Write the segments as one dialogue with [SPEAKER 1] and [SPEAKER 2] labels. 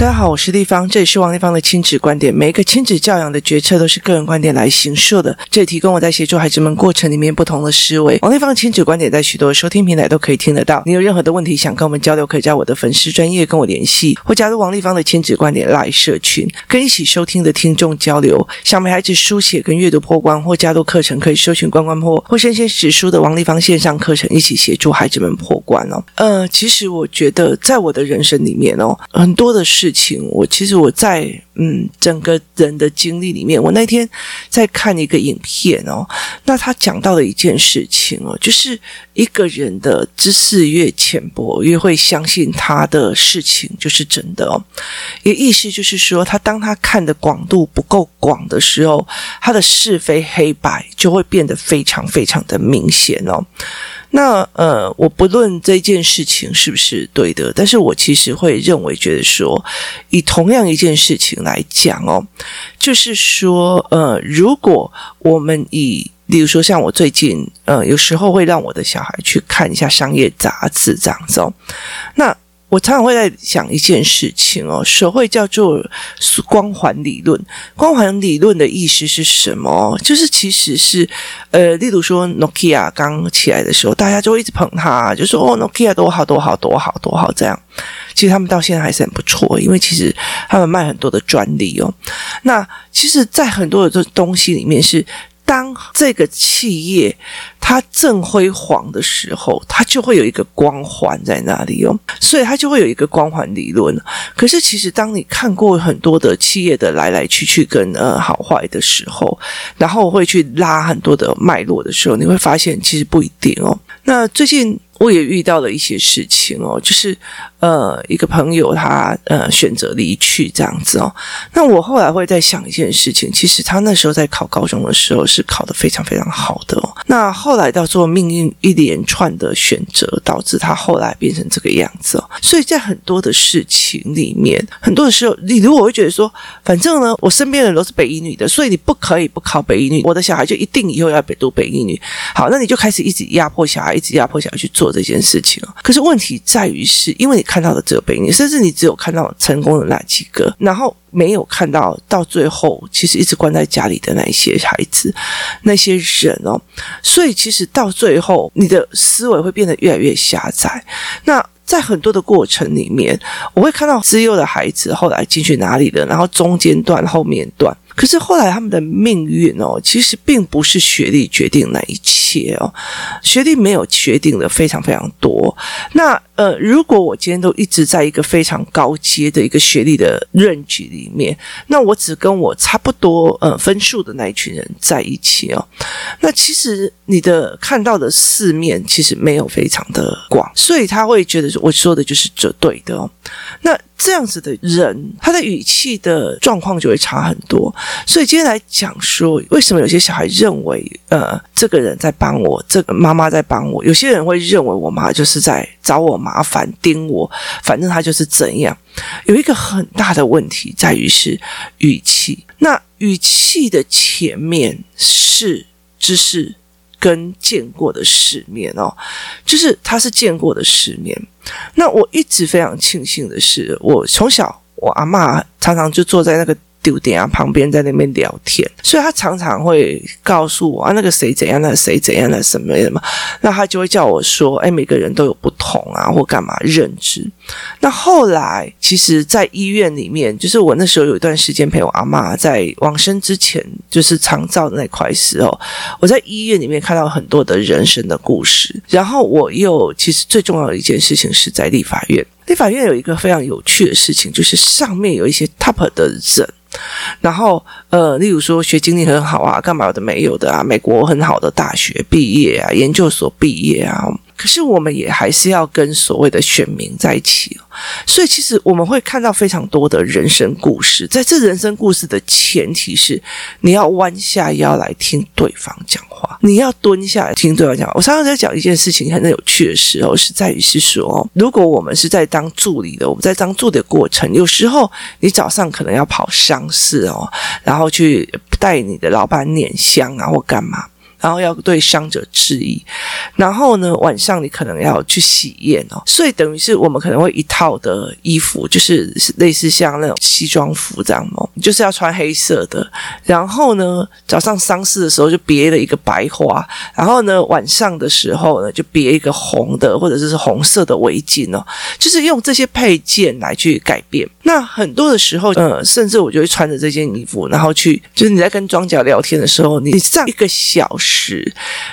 [SPEAKER 1] 大家好，我是丽芳，这里是王丽芳的亲子观点。每一个亲子教养的决策都是个人观点来形设的，这里提供我在协助孩子们过程里面不同的思维。王丽芳亲子观点在许多收听平台都可以听得到。你有任何的问题想跟我们交流，可以在我的粉丝专业跟我联系，或加入王丽芳的亲子观点 LINE 社群，跟一起收听的听众交流。想陪孩子书写跟阅读破关，或加入课程，可以搜寻关关破或生鲜识书的王丽芳线上课程，一起协助孩子们破关哦。呃，其实我觉得在我的人生里面哦，很多的事情，我其实我在嗯整个人的经历里面，我那天在看一个影片哦，那他讲到了一件事情哦，就是一个人的知识越浅薄，越会相信他的事情就是真的哦。也意思就是说，他当他看的广度不够广的时候，他的是非黑白就会变得非常非常的明显哦。那呃，我不论这件事情是不是对的，但是我其实会认为，觉得说，以同样一件事情来讲哦，就是说，呃，如果我们以，例如说，像我最近，呃，有时候会让我的小孩去看一下商业杂志这样子哦，那。我常常会在想一件事情哦，所谓叫做光环理论。光环理论的意思是什么？就是其实是呃，例如说，Nokia 刚起来的时候，大家就会一直捧它，就说哦，Nokia 多好多好多好多好这样。其实他们到现在还是很不错，因为其实他们卖很多的专利哦。那其实，在很多的东西里面是。当这个企业它正辉煌的时候，它就会有一个光环在那里哦，所以它就会有一个光环理论。可是，其实当你看过很多的企业的来来去去跟呃好坏的时候，然后会去拉很多的脉络的时候，你会发现其实不一定哦。那最近。我也遇到了一些事情哦，就是呃，一个朋友他呃选择离去这样子哦。那我后来会在想一件事情，其实他那时候在考高中的时候是考得非常非常好的哦。那后来到做命运一连串的选择，导致他后来变成这个样子哦。所以在很多的事情里面，很多的时候，你如果会觉得说，反正呢，我身边的人都是北一女的，所以你不可以不考北一女，我的小孩就一定以后要北读北一女。好，那你就开始一直压迫小孩，一直压迫小孩去做。这件事情，可是问题在于是，因为你看到的只有北一女，甚至你只有看到成功的那几个，然后没有看到到最后，其实一直关在家里的那一些孩子、那些人哦，所以其实到最后，你的思维会变得越来越狭窄。那在很多的过程里面，我会看到资优的孩子后来进去哪里了，然后中间段、后面段。可是后来他们的命运哦，其实并不是学历决定那一切哦，学历没有决定的非常非常多。那呃，如果我今天都一直在一个非常高阶的一个学历的任局里面，那我只跟我差不多呃分数的那一群人在一起哦，那其实你的看到的四面其实没有非常的广，所以他会觉得我说的就是这对的哦。那这样子的人，他的语气的状况就会差很多。所以今天来讲说，为什么有些小孩认为，呃，这个人在帮我，这个妈妈在帮我；有些人会认为我妈就是在找我麻烦、盯我，反正他就是怎样。有一个很大的问题在于是语气。那语气的前面是知识跟见过的世面哦，就是他是见过的世面。那我一直非常庆幸的是，我从小我阿嬷常常就坐在那个。丢点啊，旁边在那边聊天，所以他常常会告诉我啊，那个谁怎样，那个谁怎样，那什么什么，那他就会叫我说，哎，每个人都有不同啊，或干嘛认知。那后来，其实，在医院里面，就是我那时候有一段时间陪我阿妈在往生之前，就是长照那块时候，我在医院里面看到很多的人生的故事。然后我又，其实最重要的一件事情是在立法院，立法院有一个非常有趣的事情，就是上面有一些 top 的人。然后，呃，例如说学经历很好啊，干嘛的没有的啊，美国很好的大学毕业啊，研究所毕业啊，可是我们也还是要跟所谓的选民在一起哦。所以，其实我们会看到非常多的人生故事。在这人生故事的前提是，你要弯下腰来听对方讲话，你要蹲下来听对方讲话。我常常在讲一件事情，很有趣的时候，是在于是说，如果我们是在当助理的，我们在当助理的过程，有时候你早上可能要跑商事哦，然后去带你的老板拈香啊，或干嘛。然后要对伤者致意，然后呢，晚上你可能要去喜宴哦，所以等于是我们可能会一套的衣服，就是类似像那种西装服这样哦，就是要穿黑色的，然后呢，早上丧事的时候就别了一个白花，然后呢，晚上的时候呢，就别一个红的或者是红色的围巾哦，就是用这些配件来去改变。那很多的时候，呃，甚至我就会穿着这件衣服，然后去，就是你在跟庄脚聊天的时候，你上一个小时，是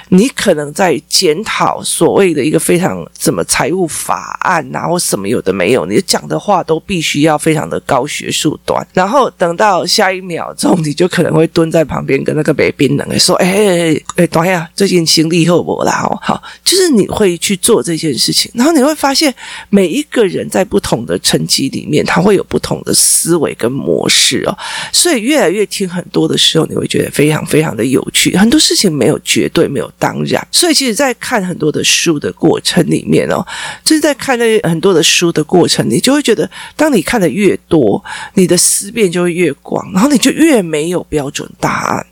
[SPEAKER 1] 你可能在检讨所谓的一个非常什么财务法案啊，或什么有的没有，你讲的话都必须要非常的高学术端，然后等到下一秒钟，你就可能会蹲在旁边跟那个北冰人说：“哎哎哎，等一下，最近行李后不啦？”哦，好，就是你会去做这件事情，然后你会发现每一个人在不同的层级里面，他会有不同的思维跟模式哦，所以越来越听很多的时候，你会觉得非常非常的有趣。很多事情没没有绝对，没有当然，所以其实，在看很多的书的过程里面哦，就是在看那很多的书的过程，你就会觉得，当你看的越多，你的思辨就会越广，然后你就越没有标准答案。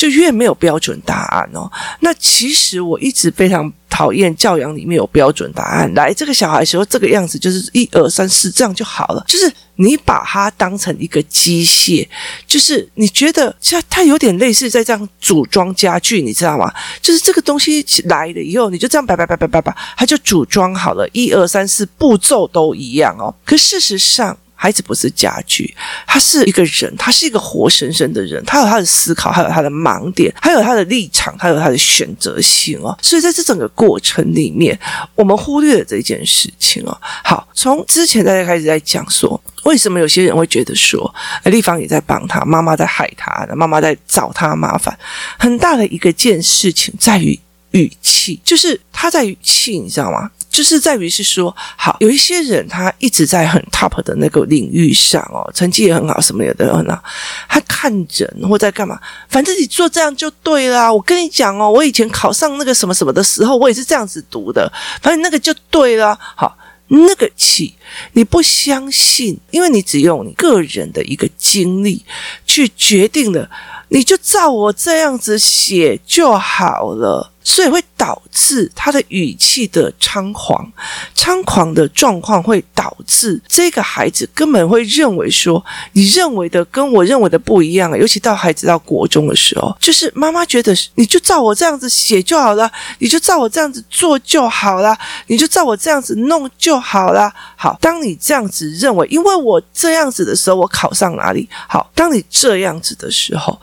[SPEAKER 1] 就越没有标准答案哦。那其实我一直非常讨厌教养里面有标准答案。来，这个小孩时候这个样子就是一二三四这样就好了。就是你把它当成一个机械，就是你觉得像它有点类似在这样组装家具，你知道吗？就是这个东西来了以后，你就这样摆摆摆摆摆摆，它就组装好了，一二三四步骤都一样哦。可事实上，孩子不是家具，他是一个人，他是一个活生生的人，他有他的思考，还有他的盲点，还有他的立场，还有他的选择性哦。所以在这整个过程里面，我们忽略了这件事情哦。好，从之前大家开始在讲说，为什么有些人会觉得说，丽芳也在帮他，妈妈在害他，妈妈在找他麻烦。很大的一个件事情在于语气，就是他在语气，你知道吗？就是在于是说，好，有一些人他一直在很 top 的那个领域上哦，成绩也很好，什么也都很好。他看人或在干嘛，反正你做这样就对啦。我跟你讲哦，我以前考上那个什么什么的时候，我也是这样子读的，反正那个就对了。好，那个气你不相信，因为你只用你个人的一个经历去决定了，你就照我这样子写就好了。所以会导致他的语气的猖狂，猖狂的状况会导致这个孩子根本会认为说，你认为的跟我认为的不一样。尤其到孩子到国中的时候，就是妈妈觉得你就照我这样子写就好了，你就照我这样子做就好了，你就照我这样子弄就好了。好，当你这样子认为，因为我这样子的时候，我考上哪里？好，当你这样子的时候。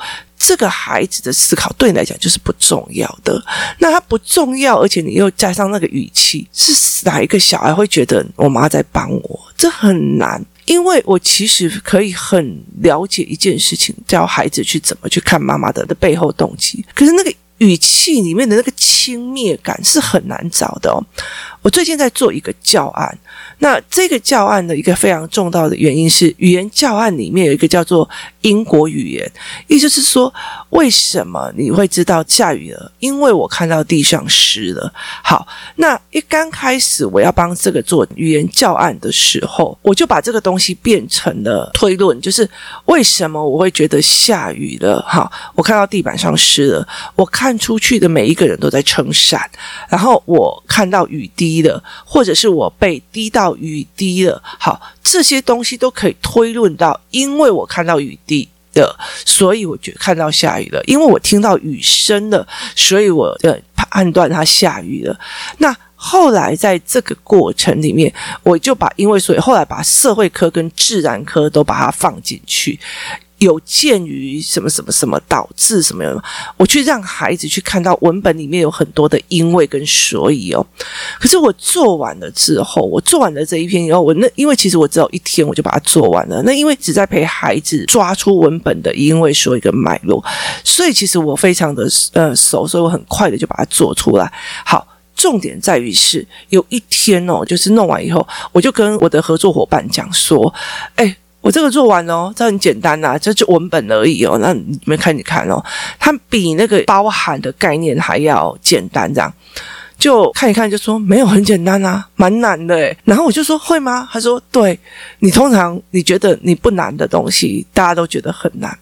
[SPEAKER 1] 这个孩子的思考对你来讲就是不重要的，那他不重要，而且你又加上那个语气，是哪一个小孩会觉得我妈在帮我？这很难，因为我其实可以很了解一件事情，教孩子去怎么去看妈妈的的背后动机，可是那个语气里面的那个轻蔑感是很难找的哦。我最近在做一个教案。那这个教案的一个非常重要的原因是，语言教案里面有一个叫做因果语言，意思是说，为什么你会知道下雨了？因为我看到地上湿了。好，那一刚开始我要帮这个做语言教案的时候，我就把这个东西变成了推论，就是为什么我会觉得下雨了？好，我看到地板上湿了，我看出去的每一个人都在撑伞，然后我看到雨滴低了，或者是我被滴到。雨滴了，好，这些东西都可以推论到，因为我看到雨滴的，所以我觉得看到下雨了；因为我听到雨声了，所以我呃判断它下雨了。那后来在这个过程里面，我就把因为所以后来把社会科跟自然科都把它放进去。有鉴于什么什么什么导致什么样，我去让孩子去看到文本里面有很多的因为跟所以哦。可是我做完了之后，我做完了这一篇以后，我那因为其实我只有一天我就把它做完了。那因为只在陪孩子抓出文本的因为所以跟脉络，所以其实我非常的呃熟，所以我很快的就把它做出来。好，重点在于是有一天哦，就是弄完以后，我就跟我的合作伙伴讲说，哎。我这个做完哦，这很简单呐，这就文本而已哦。那你们看，你看哦，它比那个包含的概念还要简单，这样。就看一看，就说没有，很简单啊，蛮难的诶。然后我就说会吗？他说对，你通常你觉得你不难的东西，大家都觉得很难。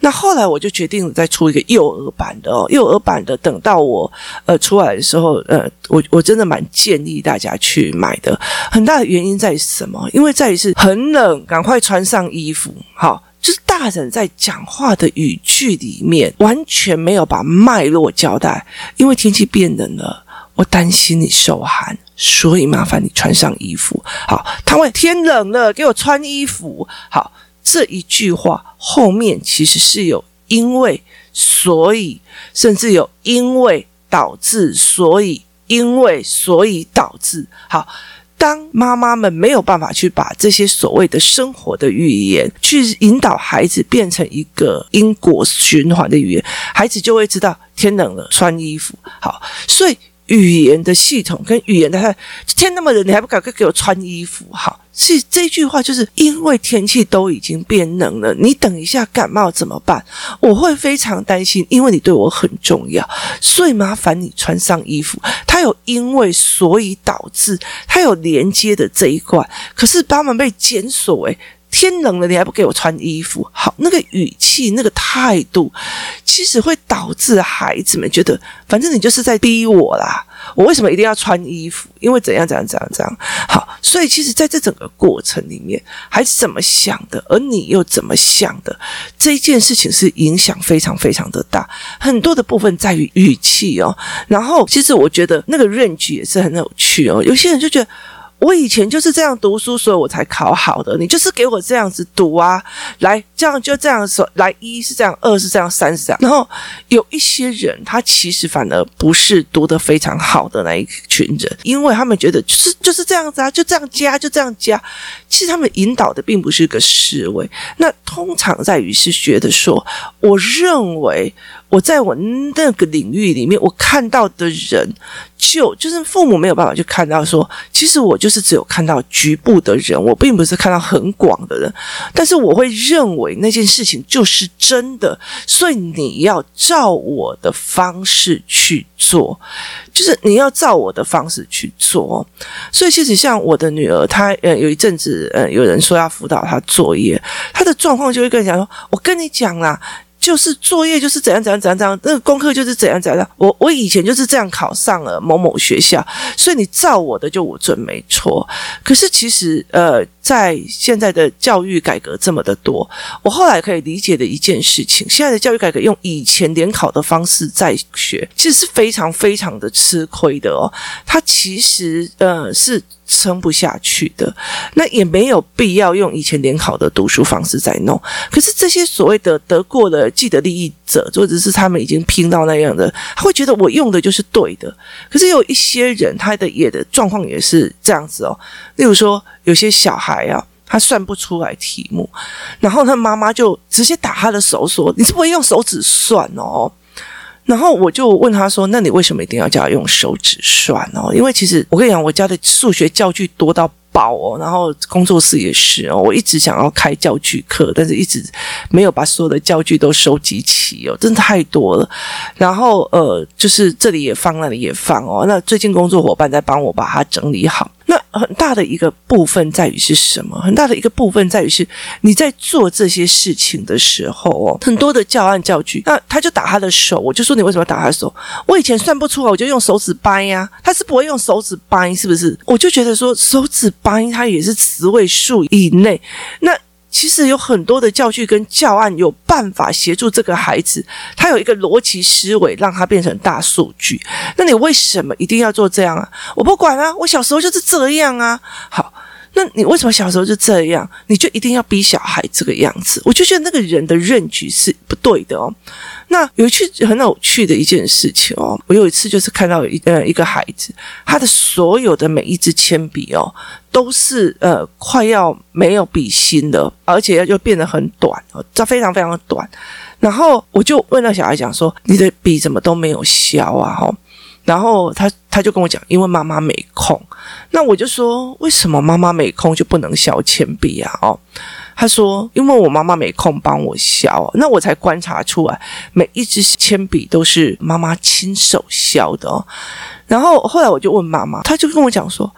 [SPEAKER 1] 那后来我就决定再出一个幼儿版的哦，幼儿版的等到我呃出来的时候，呃，我我真的蛮建议大家去买的。很大的原因在于什么？因为在于是很冷，赶快穿上衣服，好。就是大人在讲话的语句里面完全没有把脉络交代，因为天气变冷了，我担心你受寒，所以麻烦你穿上衣服。好，他会天冷了，给我穿衣服。好，这一句话后面其实是有因为，所以，甚至有因为导致，所以因为所以导致。好。当妈妈们没有办法去把这些所谓的生活的语言去引导孩子变成一个因果循环的语言，孩子就会知道天冷了穿衣服。好，所以。语言的系统跟语言的，他天那么冷，你还不赶快给我穿衣服？好，是这句话，就是因为天气都已经变冷了，你等一下感冒怎么办？我会非常担心，因为你对我很重要，所以麻烦你穿上衣服。它有因为所以导致，它有连接的这一块，可是他们被检索为。天冷了，你还不给我穿衣服？好，那个语气、那个态度，其实会导致孩子们觉得，反正你就是在逼我啦。我为什么一定要穿衣服？因为怎样怎样怎样怎样。好，所以其实在这整个过程里面，孩子怎么想的，而你又怎么想的，这一件事情是影响非常非常的大。很多的部分在于语气哦。然后，其实我觉得那个 range 也是很有趣哦。有些人就觉得。我以前就是这样读书，所以我才考好的。你就是给我这样子读啊，来，这样就这样说，来，一是这样，二是这样，三是这样。然后有一些人，他其实反而不是读得非常好的那一群人，因为他们觉得就是就是这样子啊，就这样加，就这样加。其实他们引导的并不是个思维，那通常在于是觉得说，我认为。我在我那个领域里面，我看到的人就就是父母没有办法去看到说，其实我就是只有看到局部的人，我并不是看到很广的人。但是我会认为那件事情就是真的，所以你要照我的方式去做，就是你要照我的方式去做。所以其实像我的女儿，她呃有一阵子呃有人说要辅导她作业，她的状况就会跟你讲说：“我跟你讲啦。”就是作业就是怎样怎样怎样怎样，那个功课就是怎样怎样。我我以前就是这样考上了某某学校，所以你照我的就我准没错。可是其实呃，在现在的教育改革这么的多，我后来可以理解的一件事情，现在的教育改革用以前联考的方式在学，其实是非常非常的吃亏的哦。它其实呃是。撑不下去的，那也没有必要用以前联考的读书方式在弄。可是这些所谓的得过的既得利益者，或者是他们已经拼到那样的，他会觉得我用的就是对的。可是有一些人，他的也的状况也是这样子哦。例如说，有些小孩啊，他算不出来题目，然后他妈妈就直接打他的手说：“你是不会用手指算哦。”然后我就问他说：“那你为什么一定要叫他用手指算哦？因为其实我跟你讲，我家的数学教具多到爆哦，然后工作室也是哦，我一直想要开教具课，但是一直没有把所有的教具都收集齐哦，真的太多了。然后呃，就是这里也放，那里也放哦。那最近工作伙伴在帮我把它整理好。”那很大的一个部分在于是什么？很大的一个部分在于是你在做这些事情的时候哦，很多的教案教具，那他就打他的手，我就说你为什么打他的手？我以前算不出来，我就用手指掰呀，他是不会用手指掰，是不是？我就觉得说手指八音，它也是词位数以内，那。其实有很多的教具跟教案有办法协助这个孩子，他有一个逻辑思维，让他变成大数据。那你为什么一定要做这样啊？我不管啊，我小时候就是这样啊。好，那你为什么小时候就这样？你就一定要逼小孩这个样子？我就觉得那个人的认知是不对的哦。那有一趣很有趣的一件事情哦，我有一次就是看到一呃一个孩子，他的所有的每一支铅笔哦，都是呃快要没有笔芯的，而且又变得很短哦，这非常非常的短。然后我就问那小孩讲说：“你的笔怎么都没有削啊？”哈，然后他他就跟我讲：“因为妈妈没空。”那我就说：“为什么妈妈没空就不能削铅笔啊？”哦。他说，因为我妈妈没空帮我削，那我才观察出来，每一支铅笔都是妈妈亲手削的哦。然后后来我就问妈妈，她就跟我讲说，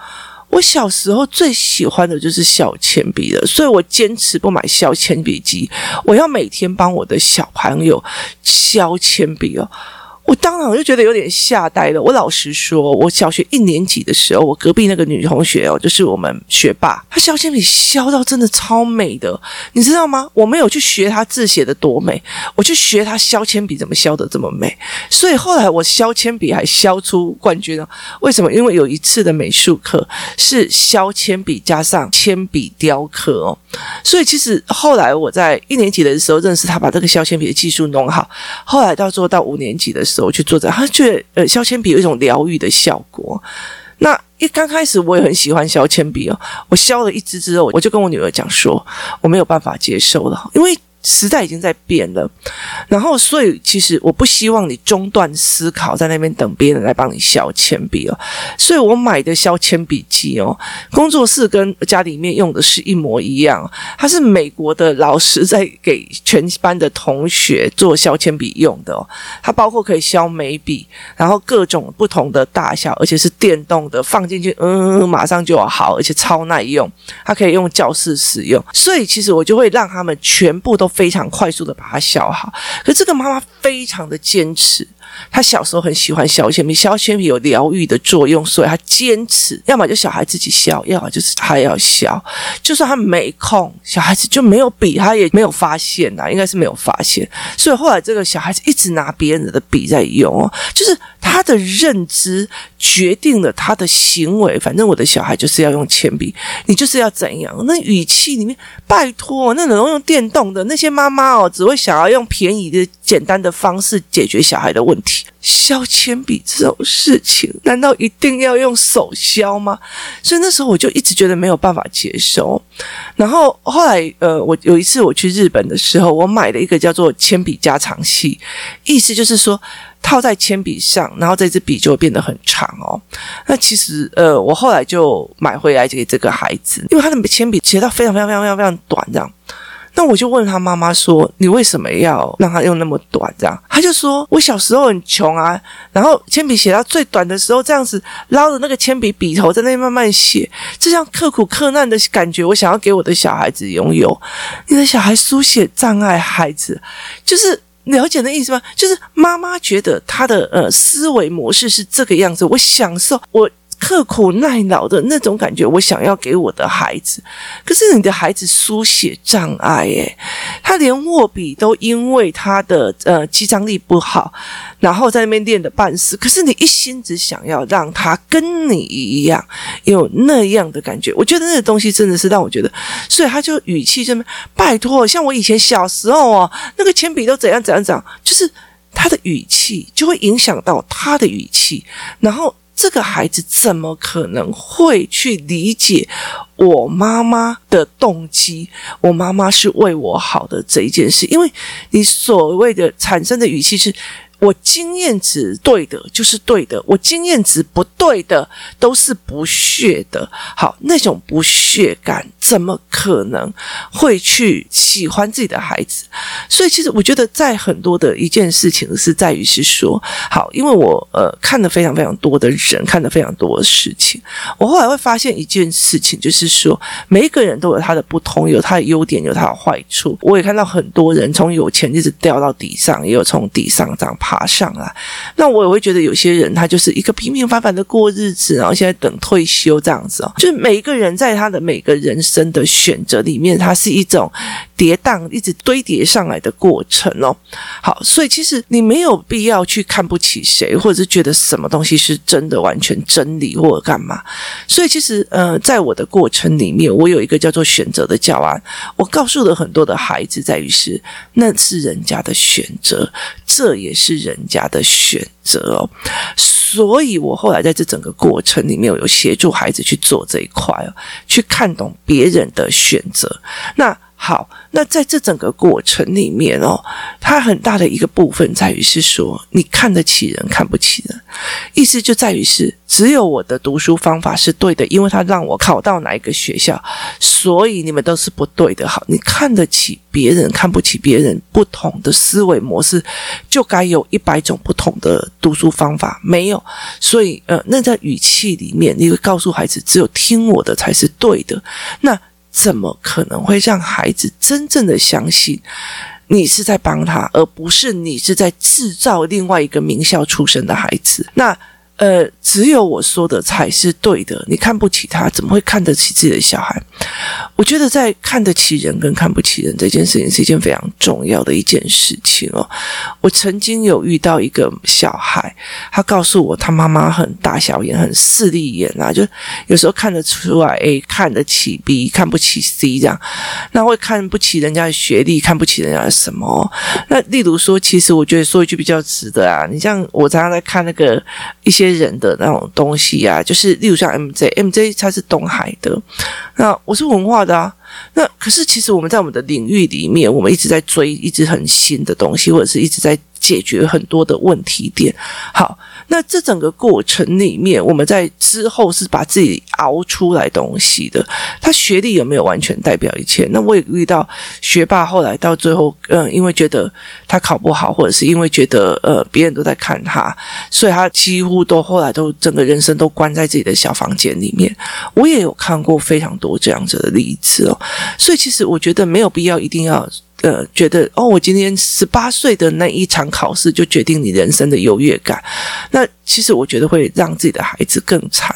[SPEAKER 1] 我小时候最喜欢的就是削铅笔了，所以我坚持不买削铅笔机，我要每天帮我的小朋友削铅笔哦。我当场就觉得有点吓呆了。我老实说，我小学一年级的时候，我隔壁那个女同学哦，就是我们学霸，她削铅笔削到真的超美的，你知道吗？我没有去学她字写的多美，我去学她削铅笔怎么削的这么美。所以后来我削铅笔还削出冠军了。为什么？因为有一次的美术课是削铅笔加上铅笔雕刻哦。所以其实后来我在一年级的时候认识她，把这个削铅笔的技术弄好。后来到做到五年级的时候。时候去做这，他觉得呃，削铅笔有一种疗愈的效果。那一刚开始我也很喜欢削铅笔哦，我削了一支之后，我就跟我女儿讲说，我没有办法接受了，因为。时代已经在变了，然后所以其实我不希望你中断思考，在那边等别人来帮你削铅笔哦。所以我买的削铅笔机哦，工作室跟家里面用的是一模一样，它是美国的老师在给全班的同学做削铅笔用的哦。它包括可以削眉笔，然后各种不同的大小，而且是电动的，放进去嗯，马上就好，而且超耐用。它可以用教室使用，所以其实我就会让他们全部都。非常快速的把它消耗，可这个妈妈非常的坚持。他小时候很喜欢削铅笔，削铅笔有疗愈的作用，所以他坚持，要么就小孩自己削，要么就是他要削。就算他没空，小孩子就没有笔，他也没有发现呐，应该是没有发现。所以后来这个小孩子一直拿别人的笔在用哦，就是他的认知决定了他的行为。反正我的小孩就是要用铅笔，你就是要怎样？那语气里面，拜托，那能用电动的那些妈妈哦，只会想要用便宜的。简单的方式解决小孩的问题削铅笔这种事情，难道一定要用手削吗？所以那时候我就一直觉得没有办法接受。然后后来，呃，我有一次我去日本的时候，我买了一个叫做铅笔加长器，意思就是说套在铅笔上，然后这支笔就会变得很长哦。那其实，呃，我后来就买回来给这个孩子，因为他的铅笔写到非常非常非常非常非常短，这样。那我就问他妈妈说：“你为什么要让他用那么短？”这样，他就说：“我小时候很穷啊，然后铅笔写到最短的时候，这样子捞着那个铅笔笔头在那里慢慢写，这样刻苦克难的感觉，我想要给我的小孩子拥有。你的小孩书写障碍，孩子就是了解的意思吗？就是妈妈觉得他的呃思维模式是这个样子，我享受我。”刻苦耐劳的那种感觉，我想要给我的孩子。可是你的孩子书写障碍，诶，他连握笔都因为他的呃肌张力不好，然后在那边练的半死。可是你一心只想要让他跟你一样有那样的感觉，我觉得那个东西真的是让我觉得，所以他就语气这么拜托，像我以前小时候哦，那个铅笔都怎样怎样怎样，就是他的语气就会影响到他的语气，然后。这个孩子怎么可能会去理解我妈妈的动机？我妈妈是为我好的这一件事，因为你所谓的产生的语气是。我经验值对的，就是对的；我经验值不对的，都是不屑的。好，那种不屑感，怎么可能会去喜欢自己的孩子？所以，其实我觉得，在很多的一件事情是在于是说，好，因为我呃看了非常非常多的人，看了非常多的事情，我后来会发现一件事情，就是说，每一个人都有他的不同，有他的优点，有他的坏处。我也看到很多人从有钱一直掉到底上，也有从底上这样爬。爬上来，那我也会觉得有些人他就是一个平平凡凡的过日子，然后现在等退休这样子哦。就是每一个人在他的每个人生的选择里面，它是一种跌宕、一直堆叠上来的过程哦。好，所以其实你没有必要去看不起谁，或者是觉得什么东西是真的完全真理或者干嘛。所以其实呃，在我的过程里面，我有一个叫做选择的教案，我告诉了很多的孩子，在于是那是人家的选择，这也是。人家的选择哦，所以我后来在这整个过程里面，有协助孩子去做这一块哦，去看懂别人的选择。那好，那在这整个过程里面哦，它很大的一个部分在于是说，你看得起人，看不起人，意思就在于是只有我的读书方法是对的，因为它让我考到哪一个学校，所以你们都是不对的。好，你看得起别人，看不起别人，不同的思维模式就该有一百种不同的读书方法，没有，所以呃，那在语气里面，你会告诉孩子，只有听我的才是对的。那。怎么可能会让孩子真正的相信你是在帮他，而不是你是在制造另外一个名校出身的孩子？那。呃，只有我说的才是对的。你看不起他，怎么会看得起自己的小孩？我觉得在看得起人跟看不起人这件事情是一件非常重要的一件事情哦。我曾经有遇到一个小孩，他告诉我，他妈妈很大小眼，很势利眼啊，就有时候看得出来，A 看得起 B，看不起 C 这样。那会看不起人家的学历，看不起人家的什么？那例如说，其实我觉得说一句比较直的啊，你像我常常在看那个一些。人的那种东西啊，就是例如像 MJ，MJ 它是东海的，那我是文化的啊。那可是其实我们在我们的领域里面，我们一直在追一直很新的东西，或者是一直在解决很多的问题点。好。那这整个过程里面，我们在之后是把自己熬出来东西的。他学历有没有完全代表一切？那我也遇到学霸，后来到最后，嗯，因为觉得他考不好，或者是因为觉得呃别人都在看他，所以他几乎都后来都整个人生都关在自己的小房间里面。我也有看过非常多这样子的例子哦。所以其实我觉得没有必要一定要。呃，觉得哦，我今天十八岁的那一场考试就决定你人生的优越感，那其实我觉得会让自己的孩子更惨。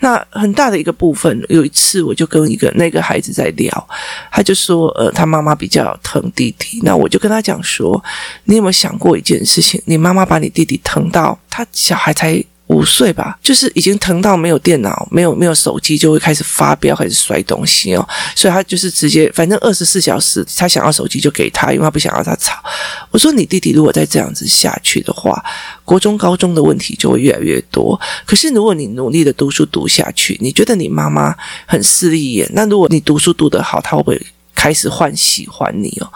[SPEAKER 1] 那很大的一个部分，有一次我就跟一个那个孩子在聊，他就说，呃，他妈妈比较疼弟弟，那我就跟他讲说，你有没有想过一件事情？你妈妈把你弟弟疼到他小孩才。五岁吧，就是已经疼到没有电脑、没有没有手机，就会开始发飙，开始摔东西哦。所以他就是直接，反正二十四小时，他想要手机就给他，因为他不想要他吵。我说，你弟弟如果再这样子下去的话，国中、高中的问题就会越来越多。可是如果你努力的读书读下去，你觉得你妈妈很势利眼，那如果你读书读得好，他会不会开始换喜欢你哦？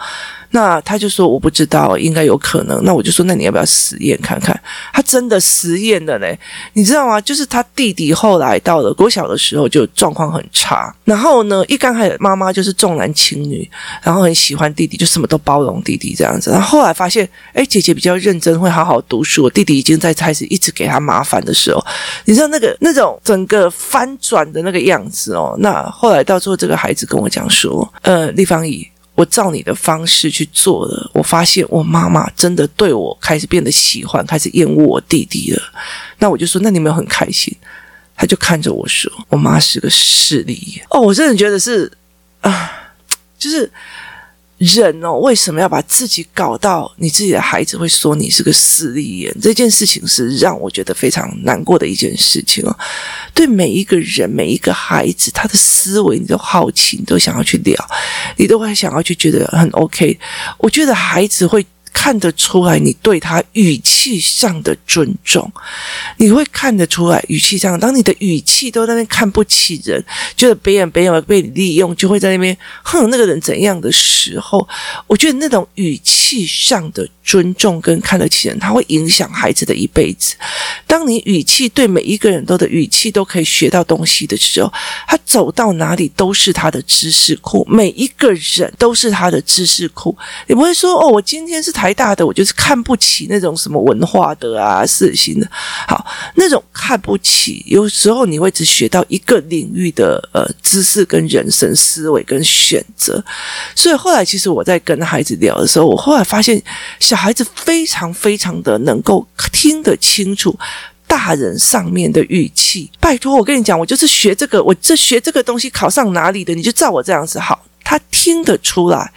[SPEAKER 1] 那他就说我不知道，应该有可能。那我就说，那你要不要实验看看？他真的实验了嘞，你知道吗？就是他弟弟后来到了国小的时候，就状况很差。然后呢，一刚开始妈妈就是重男轻女，然后很喜欢弟弟，就什么都包容弟弟这样子。然后后来发现，哎，姐姐比较认真，会好好读书，弟弟已经在开始一直给他麻烦的时候，你知道那个那种整个翻转的那个样子哦。那后来到最后，这个孩子跟我讲说，呃，立方姨。我照你的方式去做了，我发现我妈妈真的对我开始变得喜欢，开始厌恶我弟弟了。那我就说，那你有没有很开心？他就看着我说：“我妈是个势利。”哦，我真的觉得是啊，就是。人哦，为什么要把自己搞到你自己的孩子会说你是个势利眼？这件事情是让我觉得非常难过的一件事情哦。对每一个人、每一个孩子，他的思维你都好奇，你都想要去聊，你都会想要去觉得很 OK。我觉得孩子会。看得出来，你对他语气上的尊重，你会看得出来语气上。当你的语气都在那边看不起人，觉得别人别人被你利用，就会在那边哼那个人怎样的时候，我觉得那种语气上的尊重跟看得起人，他会影响孩子的一辈子。当你语气对每一个人都的语气都可以学到东西的时候，他走到哪里都是他的知识库，每一个人都是他的知识库。你不会说哦，我今天是。台大的我就是看不起那种什么文化的啊，事情的，好，那种看不起，有时候你会只学到一个领域的呃知识跟人生思维跟选择，所以后来其实我在跟孩子聊的时候，我后来发现小孩子非常非常的能够听得清楚大人上面的语气。拜托，我跟你讲，我就是学这个，我这学这个东西考上哪里的，你就照我这样子好，他听得出来。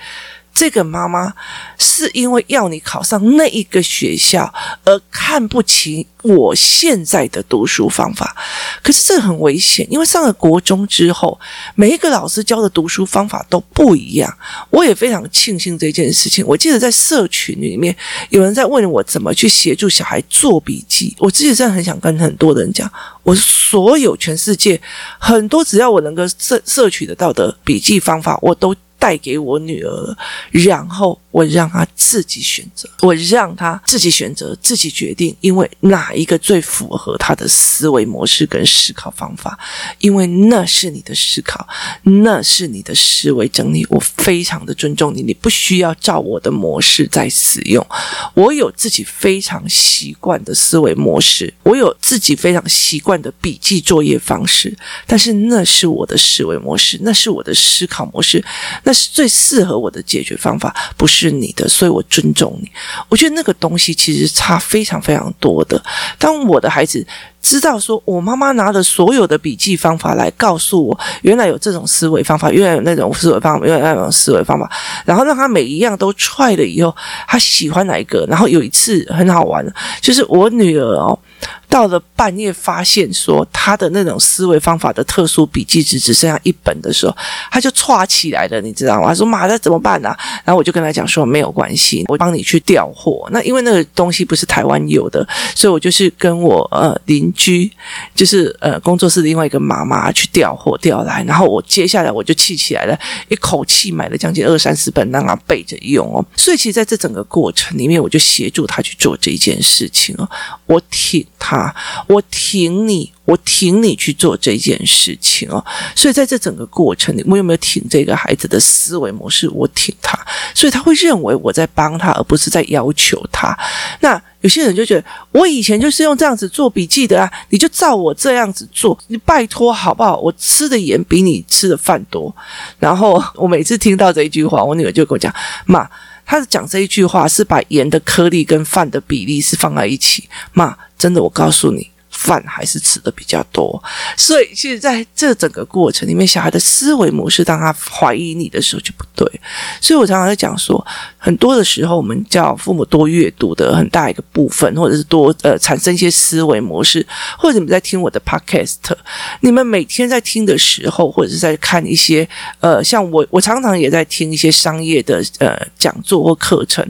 [SPEAKER 1] 这个妈妈是因为要你考上那一个学校而看不起我现在的读书方法，可是这很危险，因为上了国中之后，每一个老师教的读书方法都不一样。我也非常庆幸这件事情。我记得在社群里面有人在问我怎么去协助小孩做笔记，我自己真的很想跟很多人讲，我所有全世界很多只要我能够摄摄取得到的笔记方法，我都。带给我女儿，然后我让他自己选择，我让他自己选择，自己决定，因为哪一个最符合他的思维模式跟思考方法，因为那是你的思考，那是你的思维整理，我非常的尊重你，你不需要照我的模式在使用，我有自己非常习惯的思维模式，我有自己非常习惯的笔记作业方式，但是那是我的思维模式，那是我的思考模式，那。是最适合我的解决方法，不是是你的，所以我尊重你。我觉得那个东西其实差非常非常多的。当我的孩子知道说，我妈妈拿了所有的笔记方法来告诉我，原来有这种思维方法，原来有那种思维方法，原来有那种思维方法，然后让他每一样都踹了以后，他喜欢哪一个？然后有一次很好玩，就是我女儿哦。到了半夜，发现说他的那种思维方法的特殊笔记纸只剩下一本的时候，他就歘起来了，你知道吗？说：“妈，那怎么办呢、啊？”然后我就跟他讲说：“没有关系，我帮你去调货。那因为那个东西不是台湾有的，所以我就是跟我呃邻居，就是呃工作室另外一个妈妈去调货调来。然后我接下来我就气起来了，一口气买了将近二三十本，让他备着用哦。所以其实在这整个过程里面，我就协助他去做这一件事情哦，我挺他。我挺你，我挺你去做这件事情哦。所以在这整个过程里，我有没有挺这个孩子的思维模式？我挺他，所以他会认为我在帮他，而不是在要求他。那有些人就觉得，我以前就是用这样子做笔记的啊，你就照我这样子做，你拜托好不好？我吃的盐比你吃的饭多。然后我每次听到这一句话，我女儿就跟我讲：“妈，他是讲这一句话是把盐的颗粒跟饭的比例是放在一起，妈。”真的，我告诉你。饭还是吃的比较多，所以其实在这整个过程里面，小孩的思维模式，当他怀疑你的时候就不对。所以我常常在讲说，很多的时候，我们叫父母多阅读的很大一个部分，或者是多呃产生一些思维模式，或者你们在听我的 podcast，你们每天在听的时候，或者是在看一些呃，像我我常常也在听一些商业的呃讲座或课程，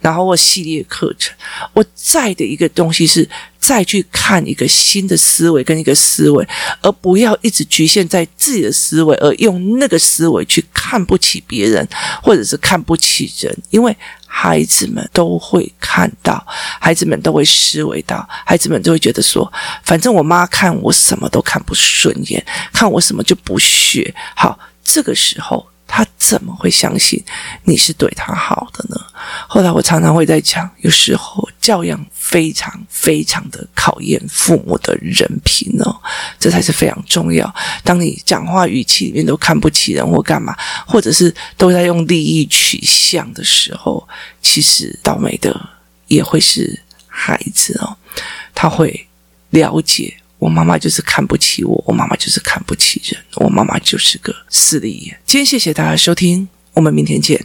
[SPEAKER 1] 然后或系列课程，我在的一个东西是。再去看一个新的思维跟一个思维，而不要一直局限在自己的思维，而用那个思维去看不起别人，或者是看不起人。因为孩子们都会看到，孩子们都会思维到，孩子们都会觉得说，反正我妈看我什么都看不顺眼，看我什么就不学。好，这个时候。他怎么会相信你是对他好的呢？后来我常常会在讲，有时候教养非常非常的考验父母的人品哦，这才是非常重要。当你讲话语气里面都看不起人或干嘛，或者是都在用利益取向的时候，其实倒霉的也会是孩子哦，他会了解。我妈妈就是看不起我，我妈妈就是看不起人，我妈妈就是个势利眼。今天谢谢大家收听，我们明天见。